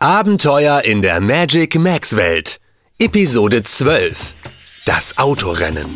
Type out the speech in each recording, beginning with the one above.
Abenteuer in der Magic Max Welt. Episode 12. Das Autorennen.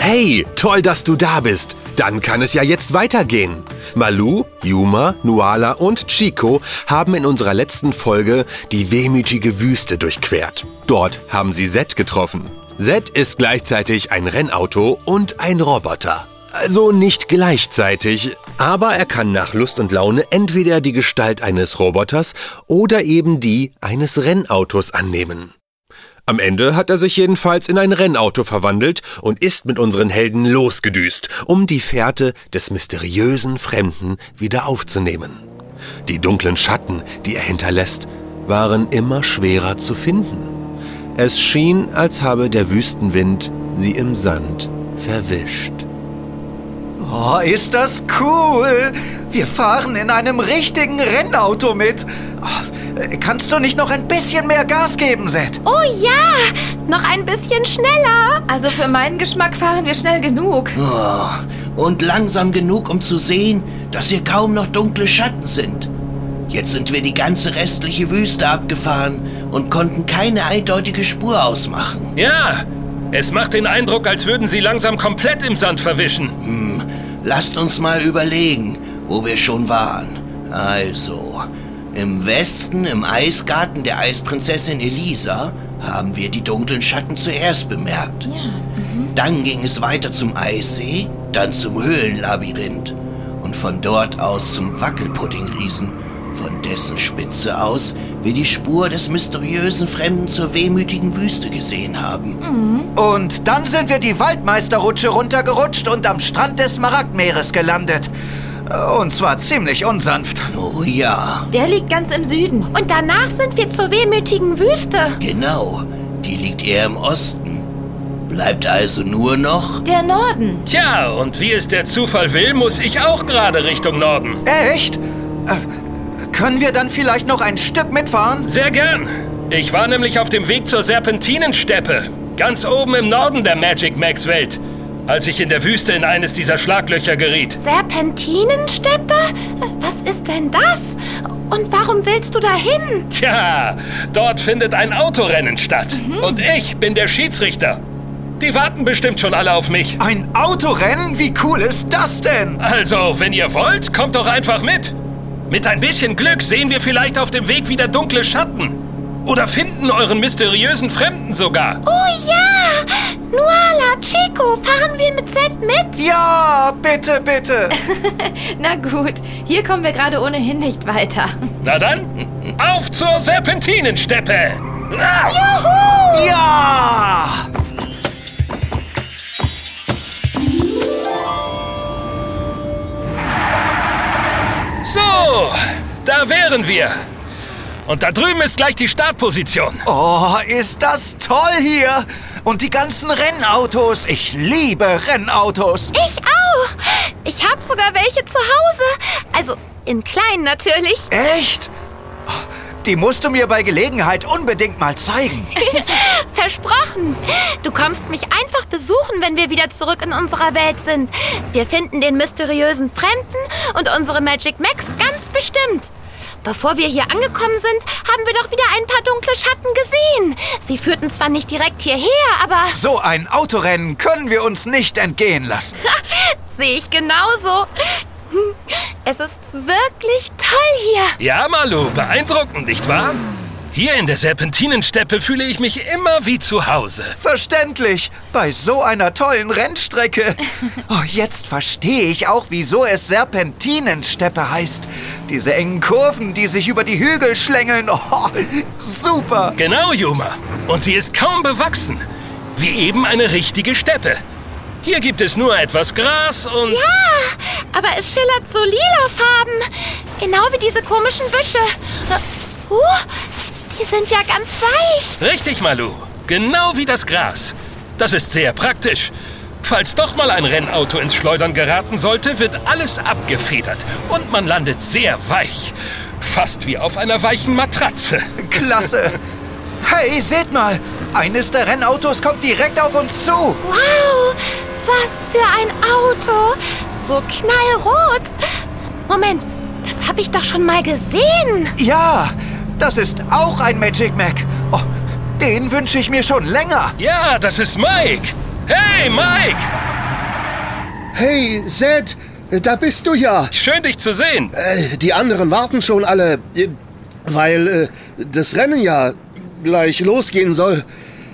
Hey, toll, dass du da bist. Dann kann es ja jetzt weitergehen. Malu, Yuma, Nuala und Chico haben in unserer letzten Folge die wehmütige Wüste durchquert. Dort haben sie Zed getroffen. Zed ist gleichzeitig ein Rennauto und ein Roboter. Also nicht gleichzeitig, aber er kann nach Lust und Laune entweder die Gestalt eines Roboters oder eben die eines Rennautos annehmen. Am Ende hat er sich jedenfalls in ein Rennauto verwandelt und ist mit unseren Helden losgedüst, um die Fährte des mysteriösen Fremden wieder aufzunehmen. Die dunklen Schatten, die er hinterlässt, waren immer schwerer zu finden. Es schien, als habe der Wüstenwind sie im Sand verwischt. Oh, ist das cool! Wir fahren in einem richtigen Rennauto mit. Oh, kannst du nicht noch ein bisschen mehr Gas geben, Seth? Oh ja, noch ein bisschen schneller. Also für meinen Geschmack fahren wir schnell genug. Oh, und langsam genug, um zu sehen, dass hier kaum noch dunkle Schatten sind. Jetzt sind wir die ganze restliche Wüste abgefahren und konnten keine eindeutige Spur ausmachen. Ja, es macht den Eindruck, als würden sie langsam komplett im Sand verwischen. Hm, lasst uns mal überlegen, wo wir schon waren. Also, im Westen, im Eisgarten der Eisprinzessin Elisa, haben wir die dunklen Schatten zuerst bemerkt. Ja. Mhm. Dann ging es weiter zum Eissee, dann zum Höhlenlabyrinth und von dort aus zum Wackelpuddingriesen von dessen Spitze aus wir die Spur des mysteriösen Fremden zur wehmütigen Wüste gesehen haben. Mhm. Und dann sind wir die Waldmeisterrutsche runtergerutscht und am Strand des Smaragdmeeres gelandet. Und zwar ziemlich unsanft. Oh ja. Der liegt ganz im Süden. Und danach sind wir zur wehmütigen Wüste. Genau. Die liegt eher im Osten. Bleibt also nur noch... Der Norden. Tja, und wie es der Zufall will, muss ich auch gerade Richtung Norden. Echt? Äh, können wir dann vielleicht noch ein Stück mitfahren? Sehr gern. Ich war nämlich auf dem Weg zur Serpentinensteppe. Ganz oben im Norden der Magic Max Welt. Als ich in der Wüste in eines dieser Schlaglöcher geriet. Serpentinensteppe? Was ist denn das? Und warum willst du dahin? Tja, dort findet ein Autorennen statt. Mhm. Und ich bin der Schiedsrichter. Die warten bestimmt schon alle auf mich. Ein Autorennen? Wie cool ist das denn? Also, wenn ihr wollt, kommt doch einfach mit. Mit ein bisschen Glück sehen wir vielleicht auf dem Weg wieder dunkle Schatten. Oder finden euren mysteriösen Fremden sogar. Oh ja! Nuala, Chico, fahren wir mit Zed mit? Ja, bitte, bitte. Na gut, hier kommen wir gerade ohnehin nicht weiter. Na dann, auf zur Serpentinensteppe. Ah! Juhu! Ja! Da wären wir. Und da drüben ist gleich die Startposition. Oh, ist das toll hier. Und die ganzen Rennautos. Ich liebe Rennautos. Ich auch. Ich habe sogar welche zu Hause. Also in klein natürlich. Echt? Die musst du mir bei Gelegenheit unbedingt mal zeigen. Versprochen. Du kommst mich einfach besuchen, wenn wir wieder zurück in unserer Welt sind. Wir finden den mysteriösen Fremden und unsere Magic Max ganz bestimmt. Bevor wir hier angekommen sind, haben wir doch wieder ein paar dunkle Schatten gesehen. Sie führten zwar nicht direkt hierher, aber... So ein Autorennen können wir uns nicht entgehen lassen. Sehe ich genauso. Es ist wirklich toll hier. Ja, Malu, beeindruckend, nicht wahr? Hier in der Serpentinensteppe fühle ich mich immer wie zu Hause. Verständlich. Bei so einer tollen Rennstrecke. Oh, jetzt verstehe ich auch, wieso es Serpentinensteppe heißt. Diese engen Kurven, die sich über die Hügel schlängeln. Oh, super. Genau, Yuma. Und sie ist kaum bewachsen. Wie eben eine richtige Steppe. Hier gibt es nur etwas Gras und... Ja, aber es schillert so lila Farben. Genau wie diese komischen Büsche. Uh, die sind ja ganz weich. Richtig, Malu. Genau wie das Gras. Das ist sehr praktisch. Falls doch mal ein Rennauto ins Schleudern geraten sollte, wird alles abgefedert und man landet sehr weich. Fast wie auf einer weichen Matratze. Klasse. Hey, seht mal. Eines der Rennautos kommt direkt auf uns zu. Wow, was für ein Auto! So so knallrot. Moment, das habe ich doch schon mal gesehen. Ja, das ist auch ein Magic Mac. Oh, den wünsche ich mir schon länger. Ja, das ist Mike. Hey, Mike! Hey, Zed, da bist du ja. Schön, dich zu sehen. Äh, die anderen warten schon alle, äh, weil äh, das Rennen ja gleich losgehen soll.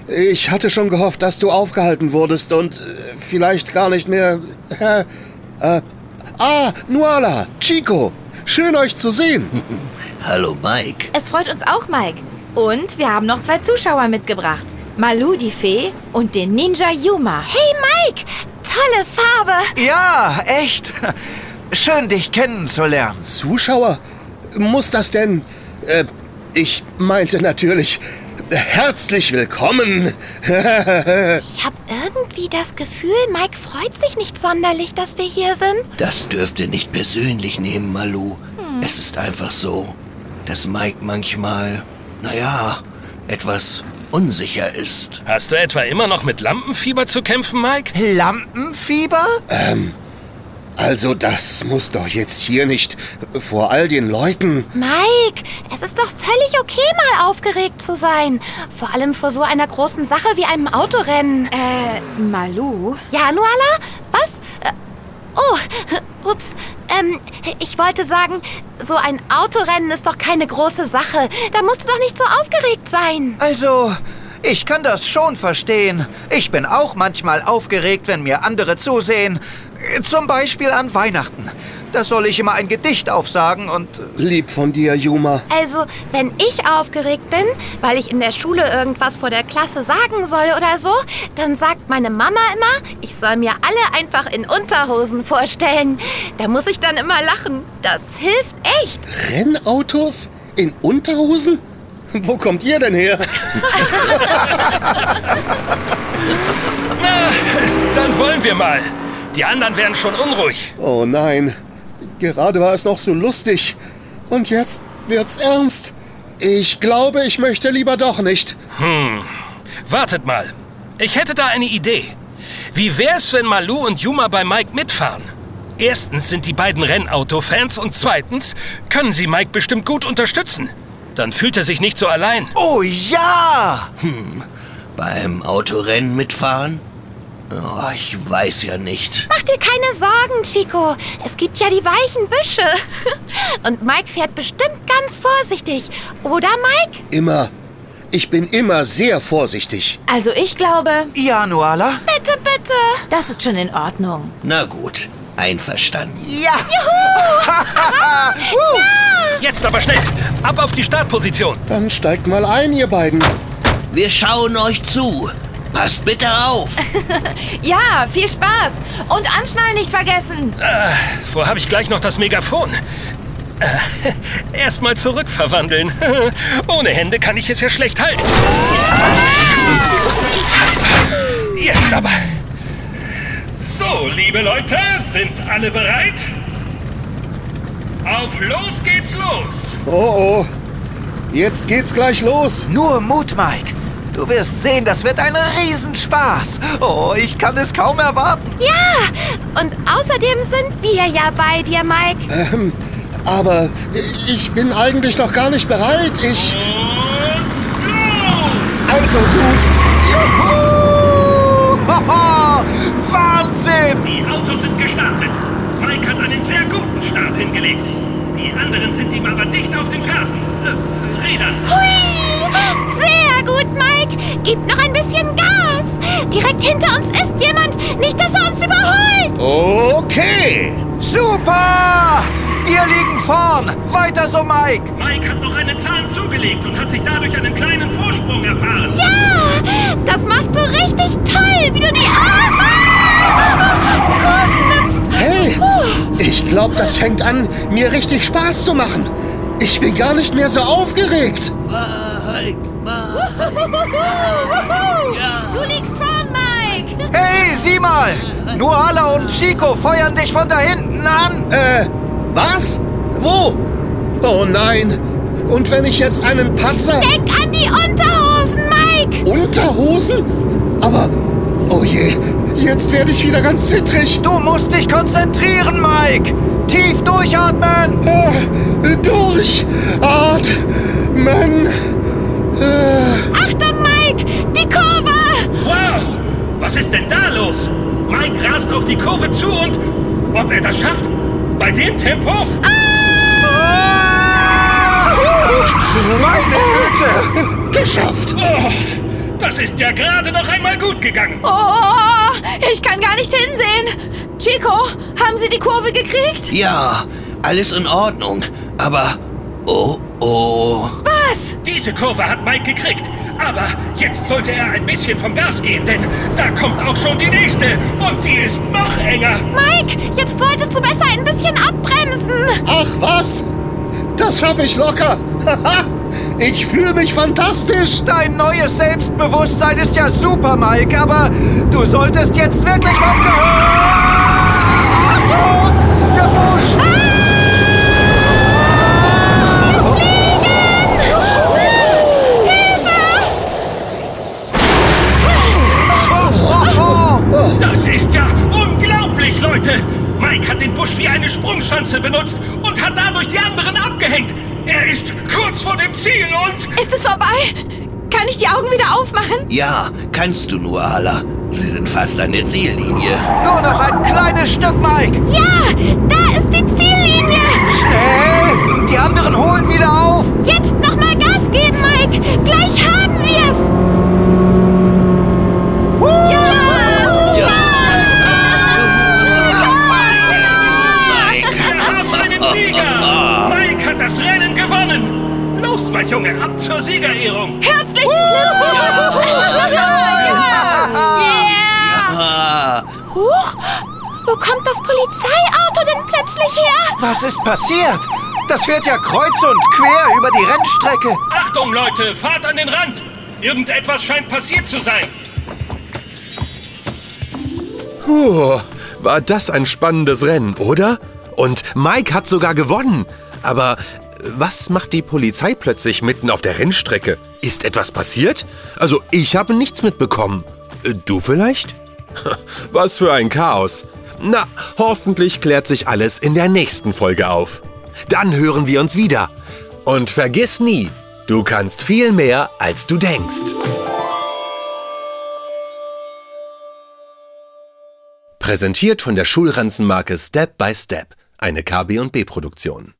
Ich hatte schon gehofft, dass du aufgehalten wurdest und äh, vielleicht gar nicht mehr... Äh, äh, ah, Nuala, Chico, schön euch zu sehen. Hallo, Mike. Es freut uns auch, Mike. Und wir haben noch zwei Zuschauer mitgebracht. Malu die Fee und den Ninja Yuma. Hey Mike, tolle Farbe. Ja, echt. Schön, dich kennenzulernen. Zuschauer? Muss das denn... Äh, ich meinte natürlich... Herzlich willkommen. Ich habe irgendwie das Gefühl, Mike freut sich nicht sonderlich, dass wir hier sind. Das dürft ihr nicht persönlich nehmen, Malu. Es ist einfach so, dass Mike manchmal, naja, etwas unsicher ist. Hast du etwa immer noch mit Lampenfieber zu kämpfen, Mike? Lampenfieber? Also das muss doch jetzt hier nicht vor all den Leuten... Mike, es ist doch völlig okay, mal aufgeregt zu sein. Vor allem vor so einer großen Sache wie einem Autorennen. Äh, Malu? Ja, Nuala? Was? Äh, Oh, ups. Ähm, ich wollte sagen, so ein Autorennen ist doch keine große Sache. Da musst du doch nicht so aufgeregt sein. Also, ich kann das schon verstehen. Ich bin auch manchmal aufgeregt, wenn mir andere zusehen. Zum Beispiel an Weihnachten. Da soll ich immer ein Gedicht aufsagen und... Lieb von dir, Yuma. Also, wenn ich aufgeregt bin, weil ich in der Schule irgendwas vor der Klasse sagen soll oder so, dann sagt meine Mama immer, ich soll mir alle einfach in Unterhosen vorstellen. Da muss ich dann immer lachen. Das hilft echt. Rennautos? In Unterhosen? Wo kommt ihr denn her? Dann wollen wir mal. Die anderen werden schon unruhig. Oh nein. Gerade war es noch so lustig. Und jetzt wird's ernst. Ich glaube, ich möchte lieber doch nicht. Wartet mal. Ich hätte da eine Idee. Wie wär's, wenn Malu und Yuma bei Mike mitfahren? Erstens sind die beiden Rennautofans und zweitens können sie Mike bestimmt gut unterstützen. Dann fühlt er sich nicht so allein. Oh ja! Beim Autorennen mitfahren? Oh, ich weiß ja nicht. Mach dir keine Sorgen, Chico. Es gibt ja die weichen Büsche. Und Mike fährt bestimmt ganz vorsichtig. Oder, Mike? Immer. Ich bin immer sehr vorsichtig. Also ich glaube, Ja, Nuala? Bitte, bitte. das ist schon in Ordnung. Na gut, einverstanden. Ja! Jetzt aber schnell. Ab auf die Startposition. Dann steigt mal ein, ihr beiden. Wir schauen euch zu. Passt bitte auf. Ja, viel Spaß. Und anschnallen nicht vergessen. Wo habe ich gleich noch das Megafon? Äh, Erstmal zurückverwandeln. Ohne Hände kann ich es ja schlecht halten. Jetzt aber. So, liebe Leute, sind alle bereit? Auf los geht's los. Oh oh. Jetzt geht's gleich los. Nur Mut, Mike. Du wirst sehen, das wird ein Riesenspaß. Oh, ich kann es kaum erwarten. Ja, und außerdem sind wir ja bei dir, Mike. Ähm, aber ich bin eigentlich noch gar nicht bereit. Ich. Also gut. Juhu! Hoho! Wahnsinn! Die Autos sind gestartet. Mike hat einen sehr guten Start hingelegt. Die anderen sind ihm aber dicht auf den Fersen. Äh, Rädern. Hui, sehr gut, Mike. Gib noch ein bisschen Gas. Direkt hinter uns ist jemand. Nicht, dass er uns überholt. Okay. Super! Wir liegen vorn. Weiter so, Mike. Mike hat noch einen Zahn zugelegt und hat sich dadurch einen kleinen Vorsprung erfahren. Ja, das machst du richtig toll, wie du die Kurven nimmst. Hey, ich glaube, das fängt an, mir richtig Spaß zu machen. Ich bin gar nicht mehr so aufgeregt. Mike, Mike. Du liegst vorn, Mike. Hey, sieh mal! Nuala und Chico feuern dich von da hinten an. Äh, was? Wo? Oh nein. Und wenn ich jetzt einen Patzer... Denk an die Unterhosen, Mike. Unterhosen? Aber, oh je, Jetzt werde ich wieder ganz zittrig. Du musst dich konzentrieren, Mike. Tief durchatmen. Äh, durchatmen. Äh, Achtung, Mike! Die Kurve! Wow! Was ist denn da los? Mike rast auf die Kurve zu und... Ob er das schafft? Bei dem Tempo? Meine Güte. geschafft. Oh, das ist ja gerade noch einmal gut gegangen. Oh, ich kann gar nicht hinsehen. Chico, haben Sie die Kurve gekriegt? Ja, alles in Ordnung. Aber. Oh, oh. Was? Diese Kurve hat Mike gekriegt. Aber jetzt sollte er ein bisschen vom Gas gehen, denn da kommt auch schon die nächste. Und die ist noch enger. Mike, jetzt solltest du besser ein bisschen abbremsen. Ach was? Das schaffe ich locker. ich fühle mich fantastisch. Dein neues Selbstbewusstsein ist ja super, Mike, aber du solltest jetzt wirklich vom Gehör... ist ja unglaublich, Leute. Mike hat den Busch wie eine Sprungschanze benutzt und hat dadurch die anderen abgehängt. Er ist kurz vor dem Ziel und... Ist es vorbei? Kann ich die Augen wieder aufmachen? Ja, kannst du nur, Ala. Sie sind fast an der Ziellinie. Nur noch ein kleines Stück, Mike! Ja, da ist die Ziellinie. Schnell! Die anderen holen wieder auf! Jetzt nochmal Gas geben, Mike. Gleich haben kommt das Polizeiauto denn plötzlich her? Was ist passiert? Das fährt ja kreuz und quer über die Rennstrecke. Achtung, Leute, fahrt an den Rand. Irgendetwas scheint passiert zu sein. Puh, war das ein spannendes Rennen, oder? Und Mike hat sogar gewonnen. Aber was macht die Polizei plötzlich mitten auf der Rennstrecke? Ist etwas passiert? Also, ich habe nichts mitbekommen. Äh, Du vielleicht? Was für ein Chaos. Na, hoffentlich klärt sich alles in der nächsten Folge auf. Dann hören wir uns wieder. Und vergiss nie, du kannst viel mehr, als du denkst. Präsentiert von der Schulranzenmarke Step by Step, eine KB&B Produktion.